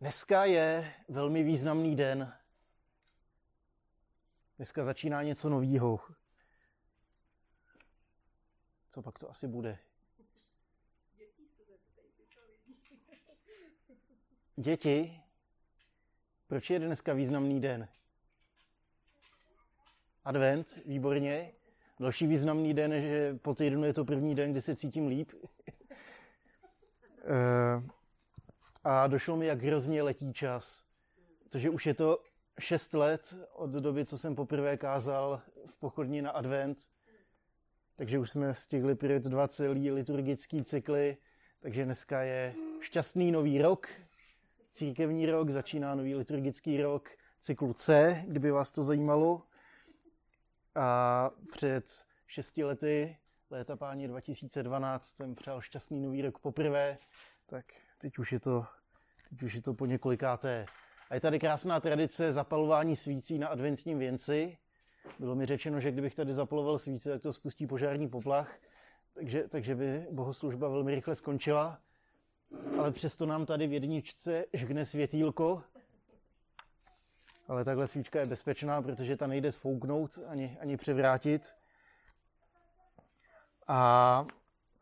Dneska je velmi významný den. Dneska začíná něco nového. Co pak to asi bude? Děti? Proč je dneska významný den? Advent, výborně. Další významný den že po týdnu je to první den, kdy se cítím líp. A došlo mi, jak hrozně letí čas. Protože už je to šest let od doby, co jsem poprvé kázal v pochodní na advent. Takže už jsme stihli projet dva celý liturgický cykly. Takže dneska je šťastný nový rok. Církevní rok, začíná nový liturgický rok cyklu C, kdyby vás to zajímalo. A před šesti lety, léta páně 2012, jsem přál šťastný nový rok poprvé, tak teď už je to, teď už je to po několikáté. A je tady krásná tradice zapalování svící na adventním věnci. Bylo mi řečeno, že kdybych tady zapaloval svíce, tak to spustí požární poplach, takže, takže by bohoslužba velmi rychle skončila. Ale přesto nám tady v jedničce žgne světýlko. Ale takhle svíčka je bezpečná, protože ta nejde sfouknout ani, ani převrátit. A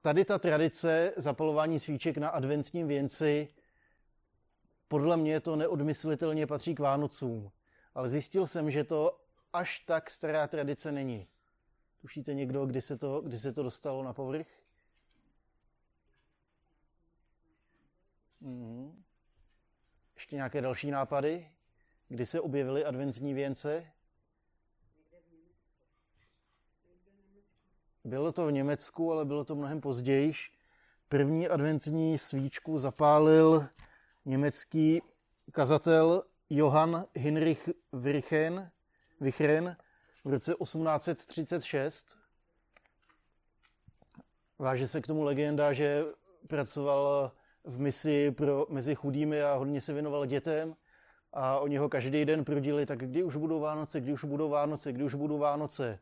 tady ta tradice zapalování svíček na adventním věnci, podle mě to neodmyslitelně patří k Vánocům. Ale zjistil jsem, že to až tak stará tradice není. Tušíte někdo, kdy se to, kdy se to dostalo na povrch? Mm. Ještě nějaké další nápady? Kdy se objevily adventní věnce? Bylo to v Německu, ale bylo to mnohem později. První adventní svíčku zapálil německý kazatel Johann Hinrich Wirchen, Vichren v roce 1836. Váže se k tomu legenda, že pracoval v misi pro, mezi chudými a hodně se věnoval dětem a oni ho každý den prudili, tak kdy už budou Vánoce, kdy už budou Vánoce, kdy už budou Vánoce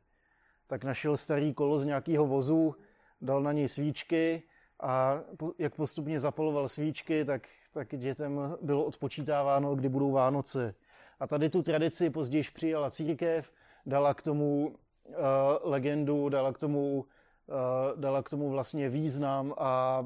tak našel starý kolo z nějakého vozu, dal na něj svíčky a jak postupně zapaloval svíčky, tak, tak dětem bylo odpočítáváno, kdy budou Vánoce. A tady tu tradici později přijala církev, dala k tomu uh, legendu, dala k tomu, uh, dala k tomu vlastně význam a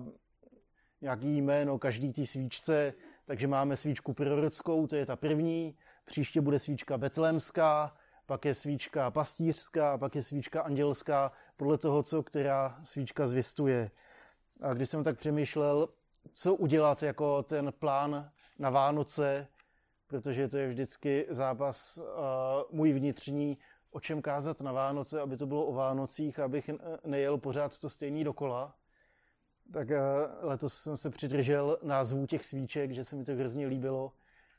nějaký jméno každý té svíčce. Takže máme svíčku prorockou, to je ta první, příště bude svíčka betlémská, pak je svíčka pastýřská, pak je svíčka andělská, podle toho, co která svíčka zvěstuje. A když jsem tak přemýšlel, co udělat jako ten plán na Vánoce, protože to je vždycky zápas uh, můj vnitřní, o čem kázat na Vánoce, aby to bylo o Vánocích, abych nejel pořád to stejný dokola. Tak uh, letos jsem se přidržel názvů těch svíček, že se mi to hrozně líbilo.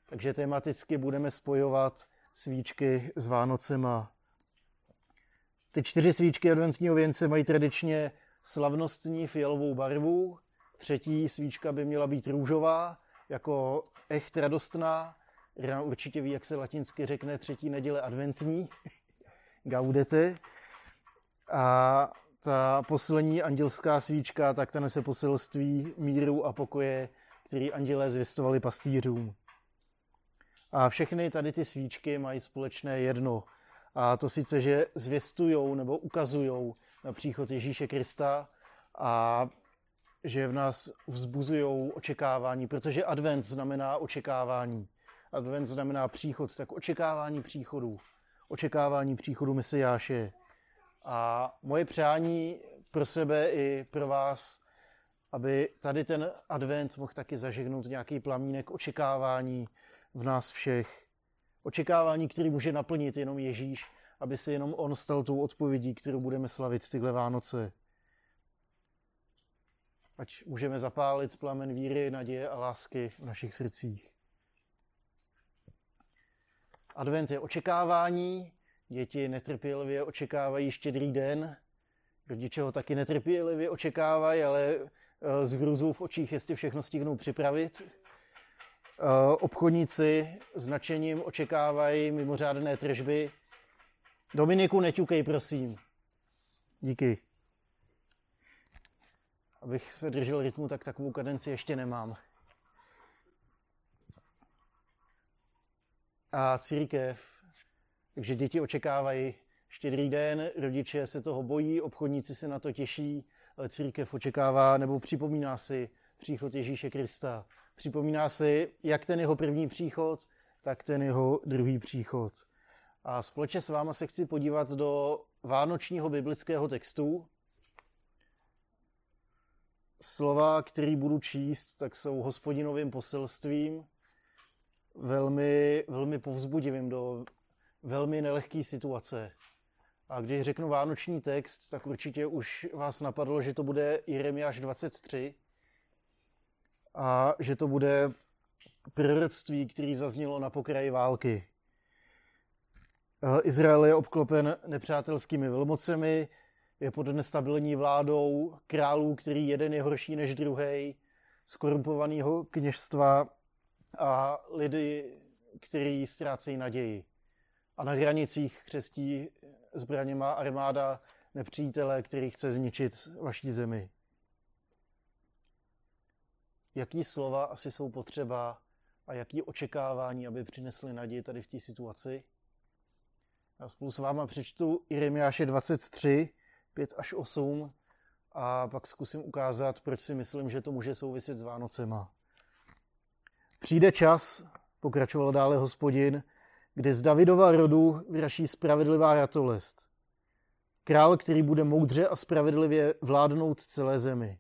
Takže tematicky budeme spojovat svíčky s Vánocema. Ty čtyři svíčky adventního věnce mají tradičně slavnostní fialovou barvu. Třetí svíčka by měla být růžová, jako echt radostná. Rana určitě ví, jak se latinsky řekne třetí neděle adventní. Gaudete. A ta poslední andělská svíčka, tak ta nese poselství míru a pokoje, který andělé zvěstovali pastýřům. A všechny tady ty svíčky mají společné jedno. A to sice, že zvěstují nebo ukazují na příchod Ježíše Krista a že v nás vzbuzují očekávání, protože advent znamená očekávání. Advent znamená příchod, tak očekávání příchodu. Očekávání příchodu Mesiáše. A moje přání pro sebe i pro vás, aby tady ten advent mohl taky zažehnout nějaký plamínek očekávání, v nás všech. Očekávání, který může naplnit jenom Ježíš, aby se jenom On stal tou odpovědí, kterou budeme slavit tyhle Vánoce. Ať můžeme zapálit plamen víry, naděje a lásky v našich srdcích. Advent je očekávání, děti netrpělivě očekávají štědrý den, rodiče ho taky netrpělivě očekávají, ale eh, z hrůzou v očích jestli všechno stihnou připravit. Eh, obchodníci s nadšením očekávají mimořádné tržby. Dominiku, neťukej, prosím. Díky. Abych se držel rytmu, tak takovou kadenci ještě nemám. a církev. Takže děti očekávají štědrý den, rodiče se toho bojí, obchodníci se na to těší, ale církev očekává nebo připomíná si příchod Ježíše Krista. Připomíná si jak ten jeho první příchod, tak ten jeho druhý příchod. A společně s váma se chci podívat do vánočního biblického textu. Slova, který budu číst, tak jsou hospodinovým poselstvím, velmi, velmi povzbudivým do velmi nelehké situace. A když řeknu vánoční text, tak určitě už vás napadlo, že to bude Jeremiáš 23 a že to bude proroctví, který zaznělo na pokraji války. Izrael je obklopen nepřátelskými velmocemi, je pod nestabilní vládou králů, který jeden je horší než druhý, skorumpovaného kněžstva a lidi, kteří ztrácejí naději. A na hranicích křestí zbraněma armáda nepřítele, který chce zničit vaší zemi. Jaký slova asi jsou potřeba a jaký očekávání, aby přinesly naději tady v té situaci? Já spolu s váma přečtu Jeremiáše 23, 5 až 8 a pak zkusím ukázat, proč si myslím, že to může souviset s Vánocema. Přijde čas, pokračoval dále hospodin, kde z Davidova rodu vyraší spravedlivá ratolest. Král, který bude moudře a spravedlivě vládnout celé zemi.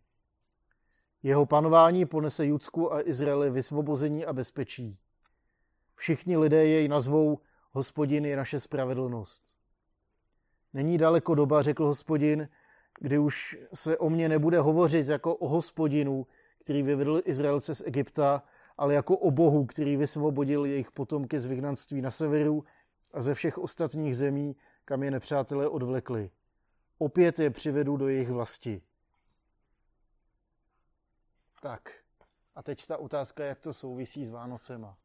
Jeho panování ponese Judsku a Izraeli vysvobození a bezpečí. Všichni lidé jej nazvou Hospodin je naše spravedlnost. Není daleko doba, řekl hospodin, kdy už se o mně nebude hovořit jako o hospodinu, který vyvedl Izraelce z Egypta, ale jako o Bohu, který vysvobodil jejich potomky z vyhnanství na severu a ze všech ostatních zemí, kam je nepřátelé odvlekli. Opět je přivedu do jejich vlasti. Tak, a teď ta otázka, jak to souvisí s Vánocema.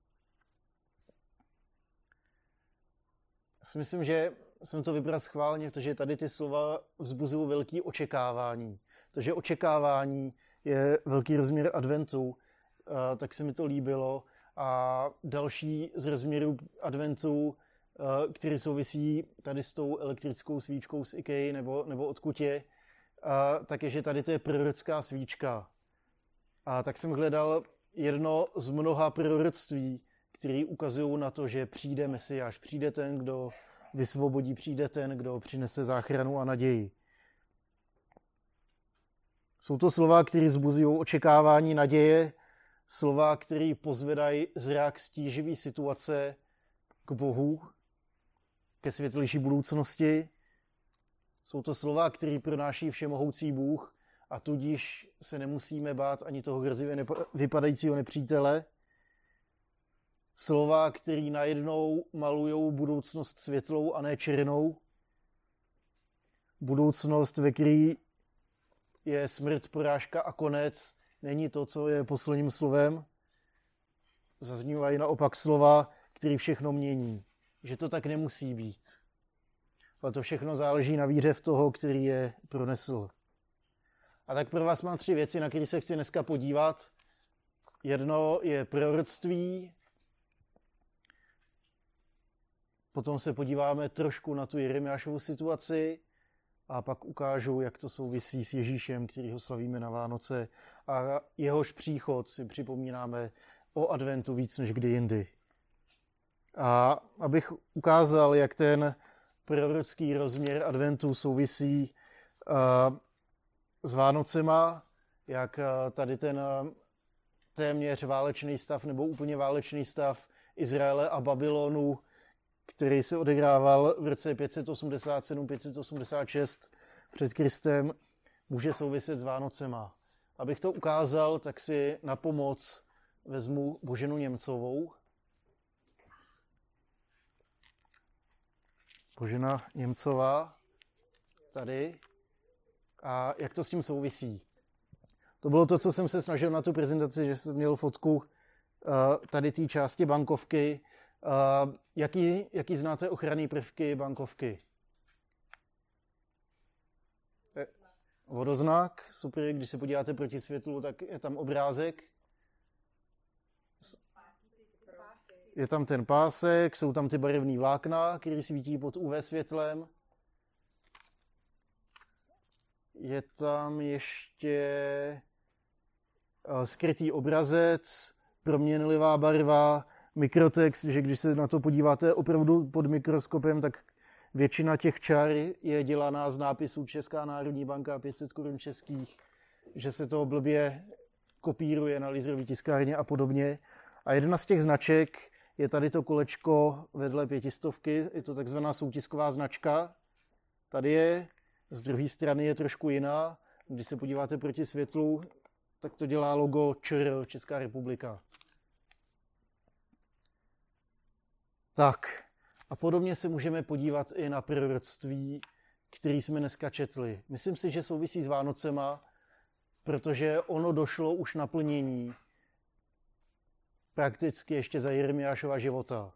Myslím, že jsem to vybral schválně, protože tady ty slova vzbuzují velký očekávání. že očekávání je velký rozměr adventu, tak se mi to líbilo. A další z rozměrů adventu, který souvisí tady s tou elektrickou svíčkou z IKEA nebo, nebo odkud je, tak je, že tady to je prorocká svíčka. A tak jsem hledal jedno z mnoha proroctví, které ukazují na to, že přijde Mesiáš, přijde ten, kdo vysvobodí, přijde ten, kdo přinese záchranu a naději. Jsou to slova, které zbuzují očekávání naděje, slova, které pozvedají zrak stíživý situace k Bohu, ke světlejší budoucnosti. Jsou to slova, které pronáší všemohoucí Bůh a tudíž se nemusíme bát ani toho hrozivě vypadajícího nepřítele. Slova, které najednou malují budoucnost světlou a ne černou. Budoucnost, ve které je smrt, porážka a konec, není to, co je posledním slovem. Zaznívají naopak slova, které všechno mění. Že to tak nemusí být. Ale to všechno záleží na víře v toho, který je pronesl. A tak pro vás mám tři věci, na které se chci dneska podívat. Jedno je proroctví, potom se podíváme trošku na tu Jeremiášovu situaci a pak ukážu, jak to souvisí s Ježíšem, který ho slavíme na Vánoce a jehož příchod si připomínáme o adventu víc než kdy jindy. A abych ukázal, jak ten prorocký rozměr adventu souvisí s Vánocema, jak eh, tady ten eh, téměř válečný stav nebo úplně válečný stav Izraele a Babylonu, který se odehrával v roce 587-586 před Kristem, může souviset s Vánocema. Abych to ukázal, tak si na pomoc vezmu Boženu Němcovou. Božena Němcová tady a jak to s tím souvisí. To bylo to, co jsem se snažil na tu prezentaci, že jsem měl fotku uh, tady té části bankovky. Uh, jaký, jaký znáte ochranné prvky bankovky? Eh, vodoznak, super, když se podíváte proti světlu, tak je tam obrázek. Je tam ten pásek, jsou tam ty barevné vlákna, které svítí pod UV světlem. Je tam ještě eh, skrytý obrazec, proměnlivá barva, mikrotext, že když se na to podíváte opravdu pod mikroskopem, tak většina těch čar je dělaná z nápisů Česká národní banka 500 korun českých, že se to blbě kopíruje na laserové tiskárně a podobně. A jedna z těch značek je tady to kolečko vedle pětistovky, je to takzvaná soutisková značka. Tady je, z druhé strany je trošku jiná. Když se podíváte proti světlu, tak to dělá logo ČR, Česká republika. Tak, a podobně se můžeme podívat i na proroctví, který jsme dneska četli. Myslím si, že souvisí s Vánocema, protože ono došlo už naplnění prakticky ještě za Jeremiášova života.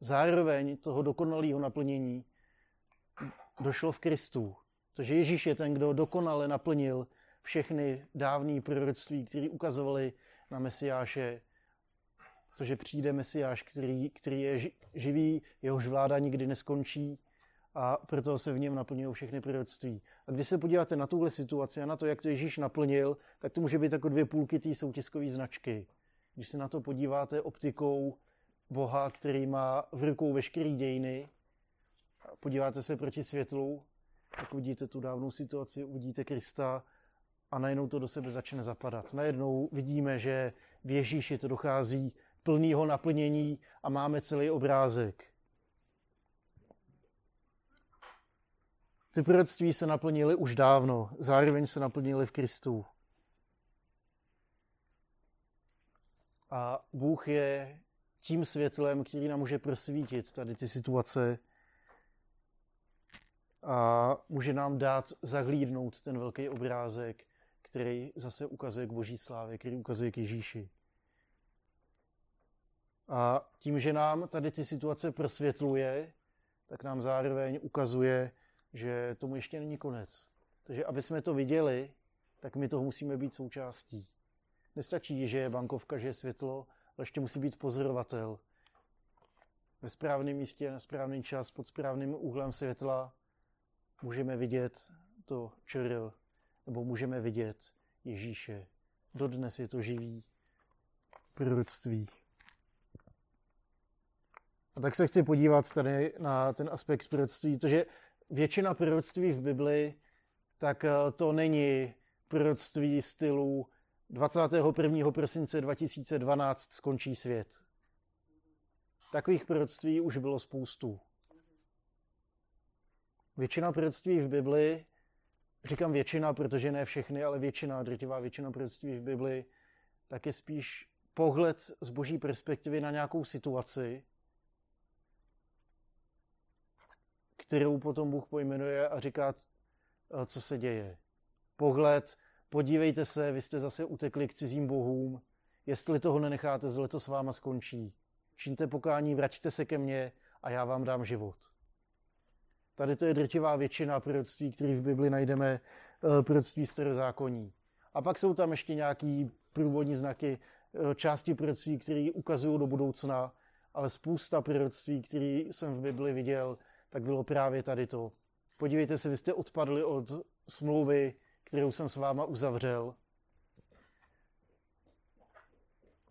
Zároveň toho dokonalého naplnění došlo v Kristu. Takže Ježíš je ten, kdo dokonale naplnil všechny dávné proroctví, které ukazovaly na Mesiáše, to, že přijde Mesiáš, který, který je živý, jehož vláda nikdy neskončí a proto se v něm naplňují všechny proroctví. A když se podíváte na tuhle situaci a na to, jak to Ježíš naplnil, tak to může být jako dvě půlky té soutiskové značky. Když se na to podíváte optikou Boha, který má v rukou veškerý dějiny, podíváte se proti světlu, tak uvidíte tu dávnou situaci, uvidíte Krista a najednou to do sebe začne zapadat. Najednou vidíme, že v Ježíši to dochází plného naplnění a máme celý obrázek. Ty proroctví se naplnily už dávno, zároveň se naplnily v Kristu. A Bůh je tím světlem, který nám může prosvítit tady ty situace a může nám dát zahlídnout ten velký obrázek, který zase ukazuje k boží slávě, který ukazuje k Ježíši. A tím, že nám tady ty situace prosvětluje, tak nám zároveň ukazuje, že tomu ještě není konec. Takže aby jsme to viděli, tak my toho musíme být součástí. Nestačí, že je bankovka, že je světlo, ale ještě musí být pozorovatel. Ve správném místě, na správný čas, pod správným úhlem světla můžeme vidět to čr, nebo můžeme vidět Ježíše. Dodnes je to živý proroctví. A tak se chci podívat tady na ten aspekt proroctví, protože většina proroctví v Bibli, tak eh, to není proroctví stylu 21. prosince 2012 skončí svět. Takových proroctví už bylo spoustu. Většina proroctví v Bibli, říkám většina, protože ne všechny, ale většina, drtivá většina proroctví v Bibli, tak je spíš pohled z boží perspektivy na nějakou situaci, kterou potom Bůh pojmenuje a říká, eh, co se děje. Pohled, podívejte se, vy jste zase utekli k cizím bohům, jestli toho nenecháte, zle to s váma skončí. Čiňte pokání, vraťte se ke mně a já vám dám život. Tady to je drtivá většina proroctví, které v Bibli najdeme, eh, proroctví starozákonní. A pak jsou tam ještě nějaký průvodní znaky, eh, části proroctví, které ukazují do budoucna, ale spousta proroctví, které jsem v Bibli viděl, tak bylo právě tady to. Podívejte se, vy jste odpadli od smlouvy, kterou jsem s váma uzavřel.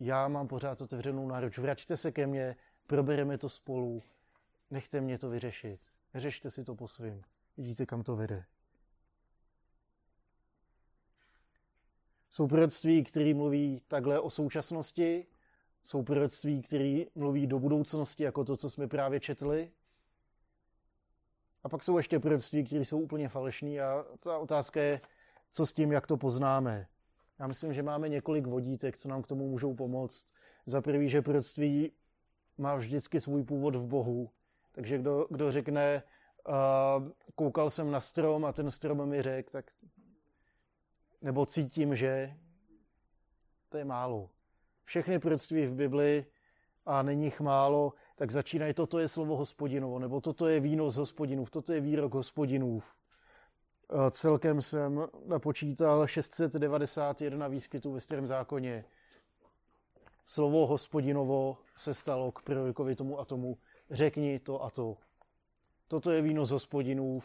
Já mám pořád otevřenou náruč. Vraťte se ke mně, probereme to spolu. Nechte mě to vyřešit. Řešte si to po svým. Vidíte, kam to vede. Jsou proroctví, které mluví takhle o současnosti, jsou proroctví, které mluví do budoucnosti, jako to, co jsme právě četli. A pak jsou ještě proroctví, které jsou úplně falešní a ta otázka je, co s tím, jak to poznáme. Já myslím, že máme několik vodítek, co nám k tomu můžou pomoct. Za prvý, že proroctví má vždycky svůj původ v Bohu. Takže kdo, kdo řekne, uh, koukal jsem na strom a ten strom mi řekl, tak nebo cítím, že to je málo. Všechny proroctví v Bibli a není jich málo, tak začínají, toto je slovo hospodinovo, nebo toto je víno z hospodinův, toto je výrok hospodinův. Celkem jsem napočítal 691 výskytů ve starém zákoně. slovo hospodinovo se stalo k prorokovi tomu a tomu, řekni to a to. Toto je víno z hospodinův,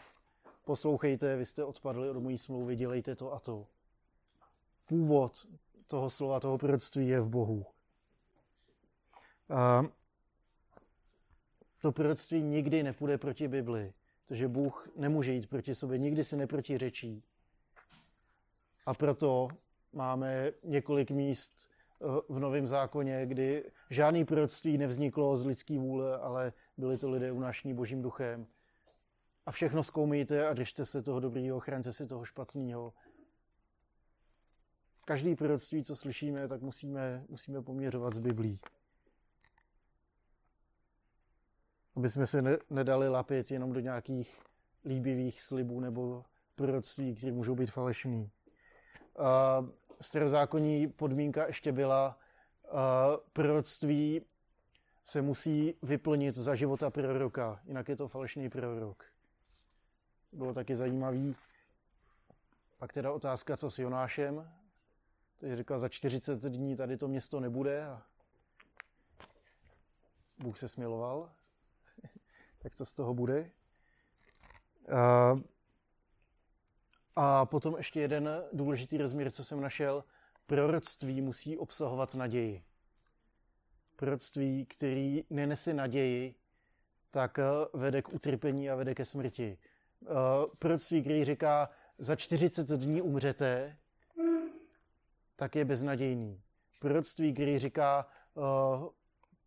poslouchejte, vy jste odpadli od mojí smlouvy, dělejte to a to. Původ toho slova, toho proroctví je v Bohu. A to proroctví nikdy nepůjde proti Bibli, protože Bůh nemůže jít proti sobě, nikdy si neprotiřečí. A proto máme několik míst v Novém zákoně, kdy žádný proroctví nevzniklo z lidský vůle, ale byli to lidé unášení božím duchem. A všechno zkoumejte a držte se toho dobrýho, chránte si toho špatného. Každý proroctví, co slyšíme, tak musíme, musíme poměřovat s Biblí. Aby jsme se ne, nedali lapit jenom do nějakých líbivých slibů nebo proroctví, které můžou být falešný. Uh, starozákonní podmínka ještě byla, uh, proroctví se musí vyplnit za života proroka, jinak je to falešný prorok. Bylo taky zajímavý. Pak teda otázka, co s Jonášem. Takže říkal, za 40 dní tady to město nebude a Bůh se smiloval. tak co z toho bude? Uh, a potom ještě jeden důležitý rozměr, co jsem našel. Proroctví musí obsahovat naději. Proroctví, který nenese naději, tak eh, vede k utrpení a vede ke smrti. Eh, proroctví, který říká, za 40 dní umřete, tak je beznadějný. Proroctví, který říká, eh,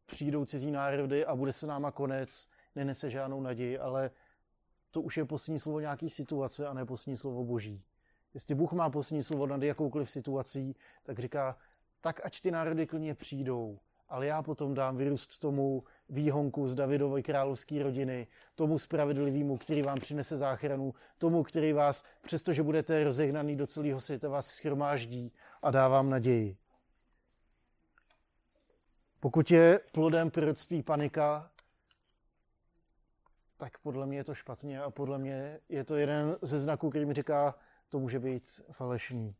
přijdou cizí národy a bude se náma konec, nenese žádnou naději, ale to už je poslední slovo nějaký situace a ne poslední slovo boží. Jestli Bůh má poslední slovo nad jakoukoliv situací, tak říká, tak ať ty národy klidně přijdou, ale já potom dám vyrůst tomu výhonku z Davidovy královské rodiny, tomu spravedlivému, který vám přinese záchranu, tomu, který vás, přestože budete rozehnaný do celého světa, vás schromáždí a dá vám naději. Pokud je plodem proroctví panika, tak podle mě je to špatně a podle mě je to jeden ze znaků, který mi říká, to může být falešný.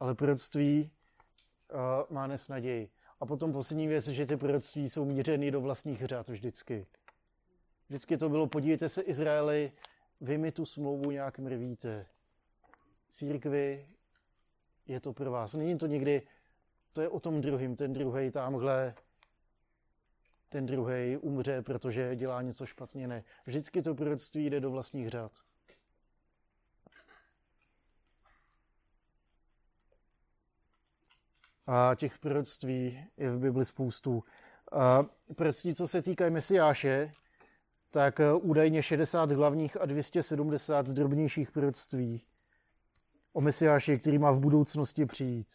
Ale proroctví uh, má nes naději. A potom poslední věc, že ty proroctví jsou mířeny do vlastních řád vždycky. Vždycky to bylo, podívejte se Izraeli, vy mi tu smlouvu nějak mrvíte. Církvi je to pro vás. Není to někdy, to je o tom druhým, ten druhý tamhle ten druhý umře, protože dělá něco špatně. Ne. Vždycky to proroctví jde do vlastních řád. A těch proroctví je v Bibli spoustu. A proroctví, co se týkají Mesiáše, tak údajně 60 hlavních a 270 drobnějších proroctví o Mesiáši, který má v budoucnosti přijít.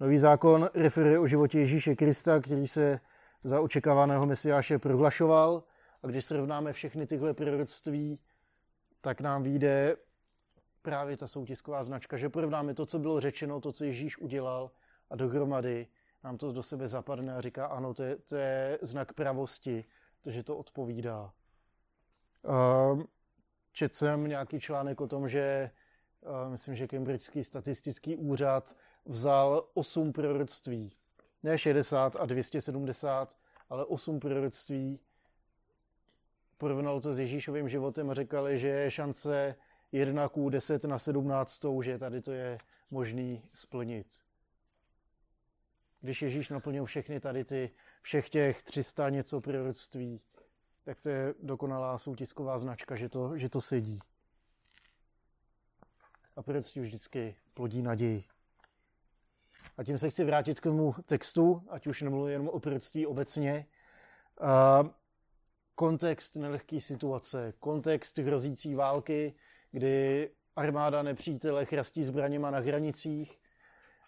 Nový zákon referuje o životě Ježíše Krista, který se za očekávaného mesiáše prohlašoval. A když srovnáme všechny tyhle proroctví, tak nám vyjde právě ta soutisková značka, že porovnáme to, co bylo řečeno, to, co Ježíš udělal a dohromady nám to do sebe zapadne a říká, ano, to je, to je znak pravosti, protože to odpovídá. Um, četl jsem nějaký článek o tom, že uh, myslím, že Cambridgeský statistický úřad vzal 8 proroctví. Ne 60 a 270, ale 8 proroctví. Porovnal to s Ježíšovým životem a říkal, že je šance 1 k 10 na 17, že tady to je možný splnit. Když Ježíš naplnil všechny tady ty, všech těch 300 něco proroctví, tak to je dokonalá soutisková značka, že to, že to sedí. A proroctví vždycky plodí naději. A tím se chci vrátit k tomu textu, ať už nemluvím jenom o proroctví obecně. Uh, kontext nelehké situace, kontext hrozící války, kdy armáda nepřítele chrastí zbraněma na hranicích,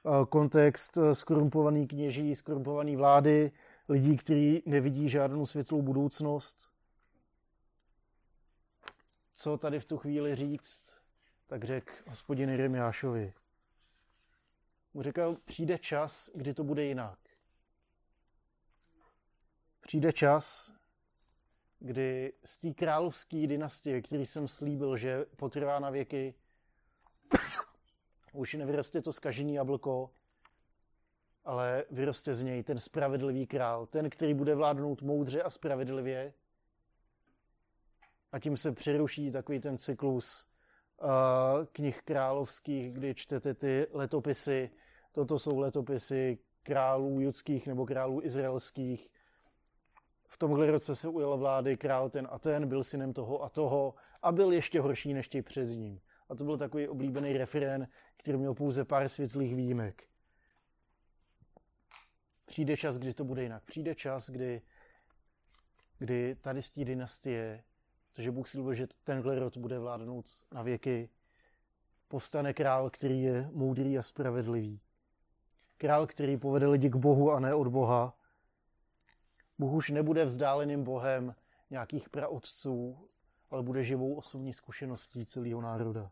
uh, kontext skorumpovaný kněží, skorumpovaný vlády, lidí, kteří nevidí žádnou světlou budoucnost. Co tady v tu chvíli říct, tak řekl hospodin Jeremiášovi mu říkal, přijde čas, kdy to bude jinak. Přijde čas, kdy z té královské dynastie, který jsem slíbil, že potrvá na věky, Už nevyroste to skažený jablko, ale vyroste z něj ten spravedlivý král, ten, který bude vládnout moudře a spravedlivě. A tím se přeruší takový ten cyklus uh, knih královských, kdy čtete ty letopisy. Toto jsou letopisy králů judských nebo králů izraelských. V tomhle roce se ujel vlády král ten a ten, byl synem toho a toho a byl ještě horší než těch před ním. A to byl takový oblíbený referén, který měl pouze pár světlých výjimek. Přijde čas, kdy to bude jinak. Přijde čas, kdy, kdy tady z té dynastie, protože Bůh slíbil, že tenhle rod bude vládnout na věky, povstane král, který je moudrý a spravedlivý. Král, který povede lidi k Bohu a ne od Boha. Bůh už nebude vzdáleným Bohem nějakých praotců, ale bude živou osobní zkušeností celého národa.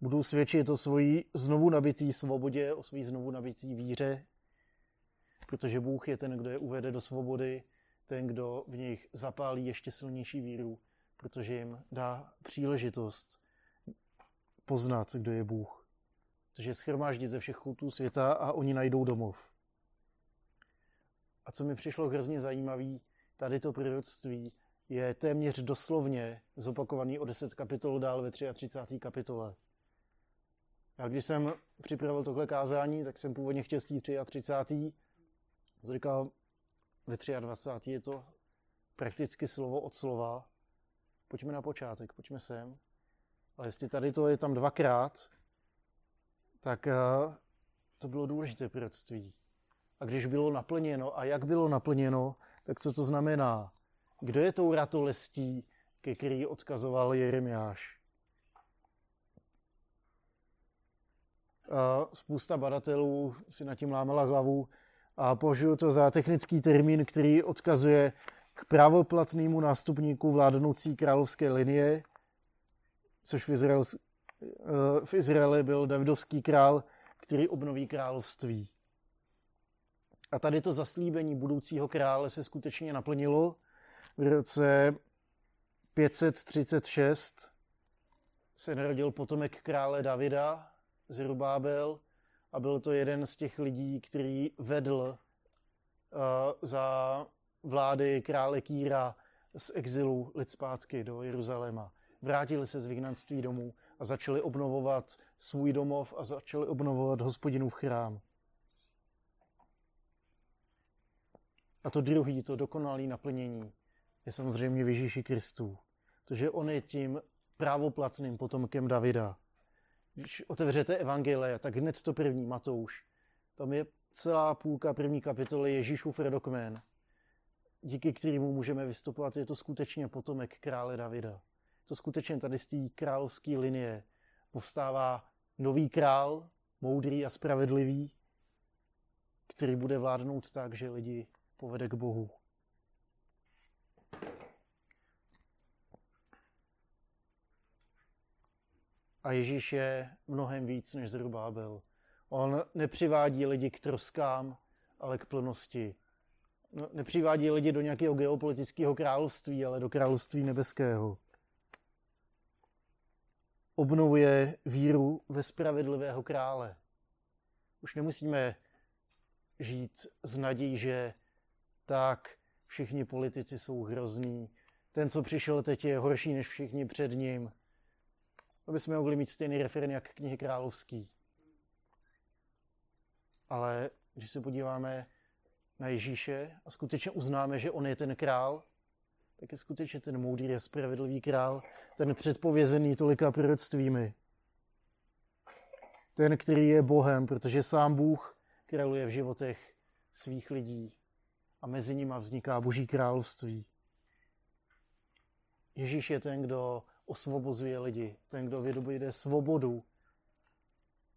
Budou svědčit o svojí znovu nabitý svobodě, o svojí znovu nabitý víře, protože Bůh je ten, kdo je uvede do svobody, ten, kdo v nich zapálí ještě silnější víru, protože jim dá příležitost poznat, kdo je Bůh. Takže schromáždit ze všech chutů světa a oni najdou domov. A co mi přišlo hrozně zajímavé, tady to proroctví je téměř doslovně zopakovaný o 10 kapitol dál ve 33. kapitole. Já když jsem připravil tohle kázání, tak jsem původně chtěl stít 33. Jsem říkal, ve 23. je to prakticky slovo od slova. Pojďme na počátek, pojďme sem. Ale jestli tady to je tam dvakrát, tak eh, to bylo důležité proroctví. A když bylo naplněno a jak bylo naplněno, tak co to znamená? Kdo je tou ratolestí, ke který odkazoval Jeremiáš? spousta badatelů si nad tím lámala hlavu a považuji to za technický termín, který odkazuje k právoplatnému nástupníku vládnoucí královské linie, což v, Izrael, eh, v Izraeli byl Davidovský král, který obnoví království. A tady to zaslíbení budoucího krále se skutečně naplnilo. V roce 536 se narodil potomek krále Davida, Zerubábel a byl to jeden z těch lidí, který vedl uh, za vlády krále Kýra z exilu lid zpátky do Jeruzaléma. Vrátili se z vyhnanství domů a začali obnovovat svůj domov a začali obnovovat hospodinův chrám. A to druhý, to dokonalé naplnění, je samozřejmě v Ježíši Kristu. Protože on je tím právoplatným potomkem Davida když otevřete evangelie, tak hned to první, Matouš, tam je celá půlka první kapitoly Ježíšův rodokmen, díky kterému můžeme vystupovat. Je to skutečně potomek krále Davida. To skutečně tady z té královské linie povstává nový král, moudrý a spravedlivý, který bude vládnout tak, že lidi povede k Bohu. A Ježíš je mnohem víc než Zerubábel. On nepřivádí lidi k troskám, ale k plnosti. No, nepřivádí lidi do nějakého geopolitického království, ale do království nebeského. Obnovuje víru ve spravedlivého krále. Už nemusíme žít z nadějí, že tak všichni politici jsou hrozní. Ten, co přišel teď, je horší než všichni před ním aby jsme mohli mít stejný referent jak knihy královský. Ale když se podíváme na Ježíše a skutečně uznáme, že on je ten král, tak je skutečně ten moudrý a spravedlivý král, ten předpovězený tolika proroctvími. Ten, který je Bohem, protože sám Bůh králuje v životech svých lidí a mezi nimi vzniká Boží království. Ježíš je ten, kdo osvobozuje lidi. Ten, kdo vydobuje svobodu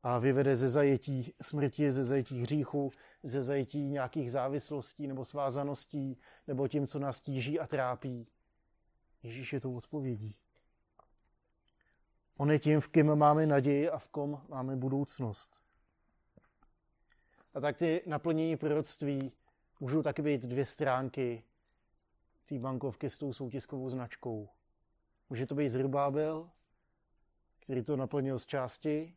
a vyvede ze zajetí smrti, ze zajetí hříchu, ze zajetí nějakých závislostí nebo svázaností, nebo tím, co nás tíží a trápí. Ježíš je tou odpovědí. On je tím, v kým máme naději a v kom máme budoucnost. A tak ty naplnění proroctví můžou taky být dvě stránky té bankovky s tou soutiskovou značkou. Může to být Zrubábel, který to naplnil z části,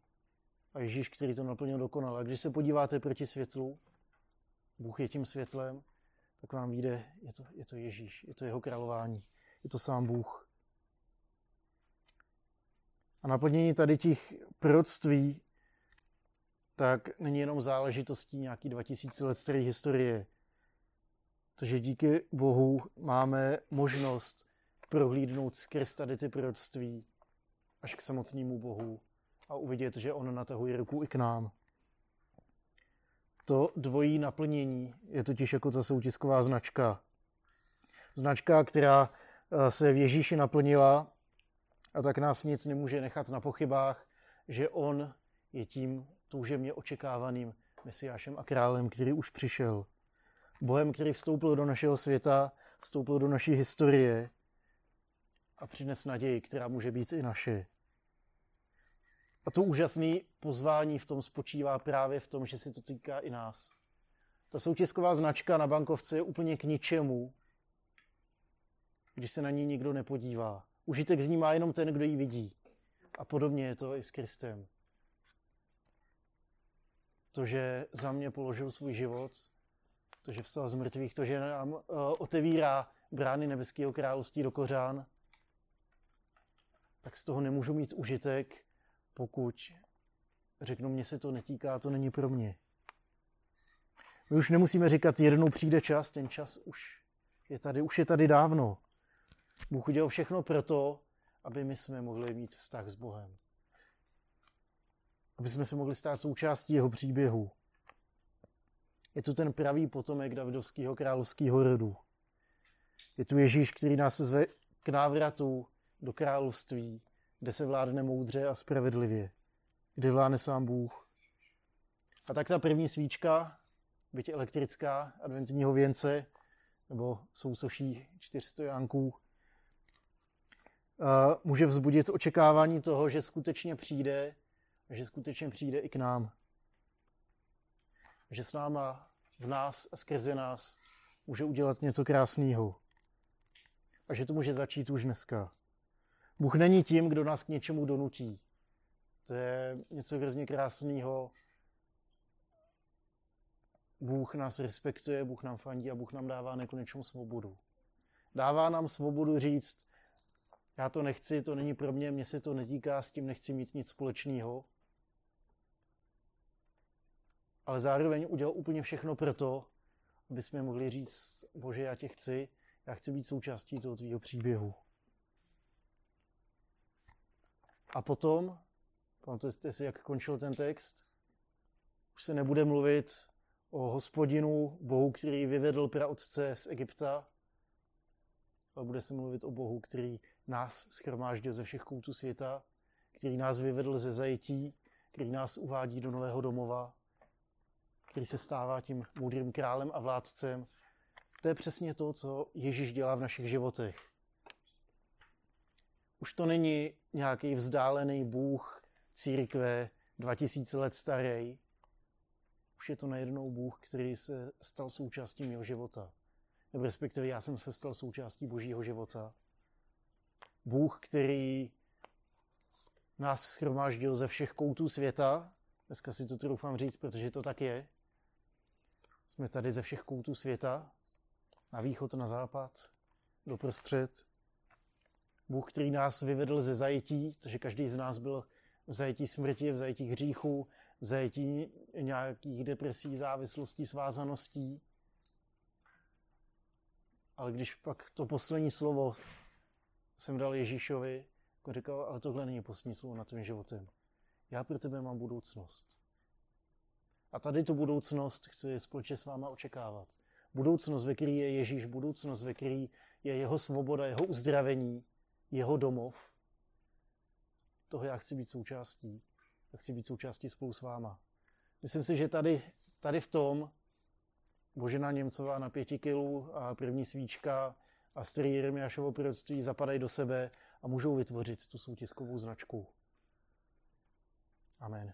a Ježíš, který to naplnil dokonale. A když se podíváte proti světlu, Bůh je tím světlem, tak vám vyjde, je to, je to Ježíš, je to jeho králování, je to sám Bůh. A naplnění tady těch proroctví tak není jenom záležitostí nějaký 2000 let staré historie. To, že díky Bohu máme možnost prohlídnout skrz tady ty proroctví až k samotnému Bohu a uvidět, že on natahuje ruku i k nám. To dvojí naplnění je totiž jako ta soutisková značka. Značka, která eh, se v Ježíši naplnila a tak nás nic nemůže nechat na pochybách, že on je tím toužebně očekávaným mesiášem a králem, který už přišel. Bohem, který vstoupil do našeho světa, vstoupil do naší historie a přines naději, která může být i naše. A to úžasné pozvání v tom spočívá právě v tom, že se to týká i nás. Ta soutisková značka na bankovce je úplně k ničemu, když se na ní nikdo nepodívá. Užitek z ní má jenom ten, kdo ji vidí. A podobně je to i s Kristem. To, že za mě položil svůj život, to, že vstal z mrtvých, to, že nám uh, otevírá brány nebeského království do kořán, tak z toho nemůžu mít užitek, pokud řeknu, mně se to netýká, to není pro mě. My už nemusíme říkat, jednou přijde čas, ten čas už je tady, už je tady dávno. Bůh udělal všechno proto, aby my jsme mohli mít vztah s Bohem. Aby jsme se mohli stát součástí jeho příběhu. Je tu ten pravý potomek Davidovského královského rodu. Je tu Ježíš, který nás zve k návratu do království, kde se vládne moudře a spravedlivě, kde vládne sám Bůh. A tak ta první svíčka, byť elektrická, adventního věnce, nebo sousoší čtyř stojánků, může vzbudit očekávání toho, že skutečně přijde, že skutečně přijde i k nám. Že s náma, v nás a skrze nás může udělat něco krásného. A že to může začít už dneska. Bůh není tím, kdo nás k něčemu donutí. To je něco hrozně krásného. Bůh nás respektuje, Bůh nám fandí a Bůh nám dává nekonečnou svobodu. Dává nám svobodu říct, já to nechci, to není pro mě, mě se to netýká, s tím nechci mít nic společného. Ale zároveň udělal úplně všechno pro to, aby jsme mohli říct, bože, já tě chci, já chci být součástí toho tvýho příběhu. A potom, pamatujete si, jak končil ten text? Už se nebude mluvit o hospodinu, Bohu, který vyvedl praotce z Egypta, ale bude se mluvit o Bohu, který nás schromáždil ze všech koutů světa, který nás vyvedl ze zajetí, který nás uvádí do nového domova, který se stává tím moudrým králem a vládcem. To je přesně to, co Ježíš dělá v našich životech. Už to není nějaký vzdálený bůh církve 2000 let starý. Už je to najednou bůh, který se stal součástí mého života. Nebo respektive já jsem se stal součástí božího života. Bůh, který nás schromáždil ze všech koutů světa. Dneska si to troufám říct, protože to tak je. Jsme tady ze všech koutů světa. Na východ, na západ, do prostřed. Bůh, který nás vyvedl ze zajetí, takže každý z nás byl v zajetí smrti, v zajetí hříchu, v zajetí nějakých depresí, závislostí, svázaností. Ale když pak to poslední slovo jsem dal Ježíšovi, jako říkal, ale tohle není poslední slovo na tvým životem. Já pro tebe mám budoucnost. A tady tu budoucnost chci společně s váma očekávat. Budoucnost, ve který je Ježíš, budoucnost, ve který je jeho svoboda, jeho uzdravení, jeho domov. Toho já chci být součástí. Já chci být součástí spolu s váma. Myslím si, že tady, tady v tom Božena Němcová na pěti kilů a první svíčka a starý Jeremiášovo proroctví zapadají do sebe a můžou vytvořit tu soutiskovou značku. Amen.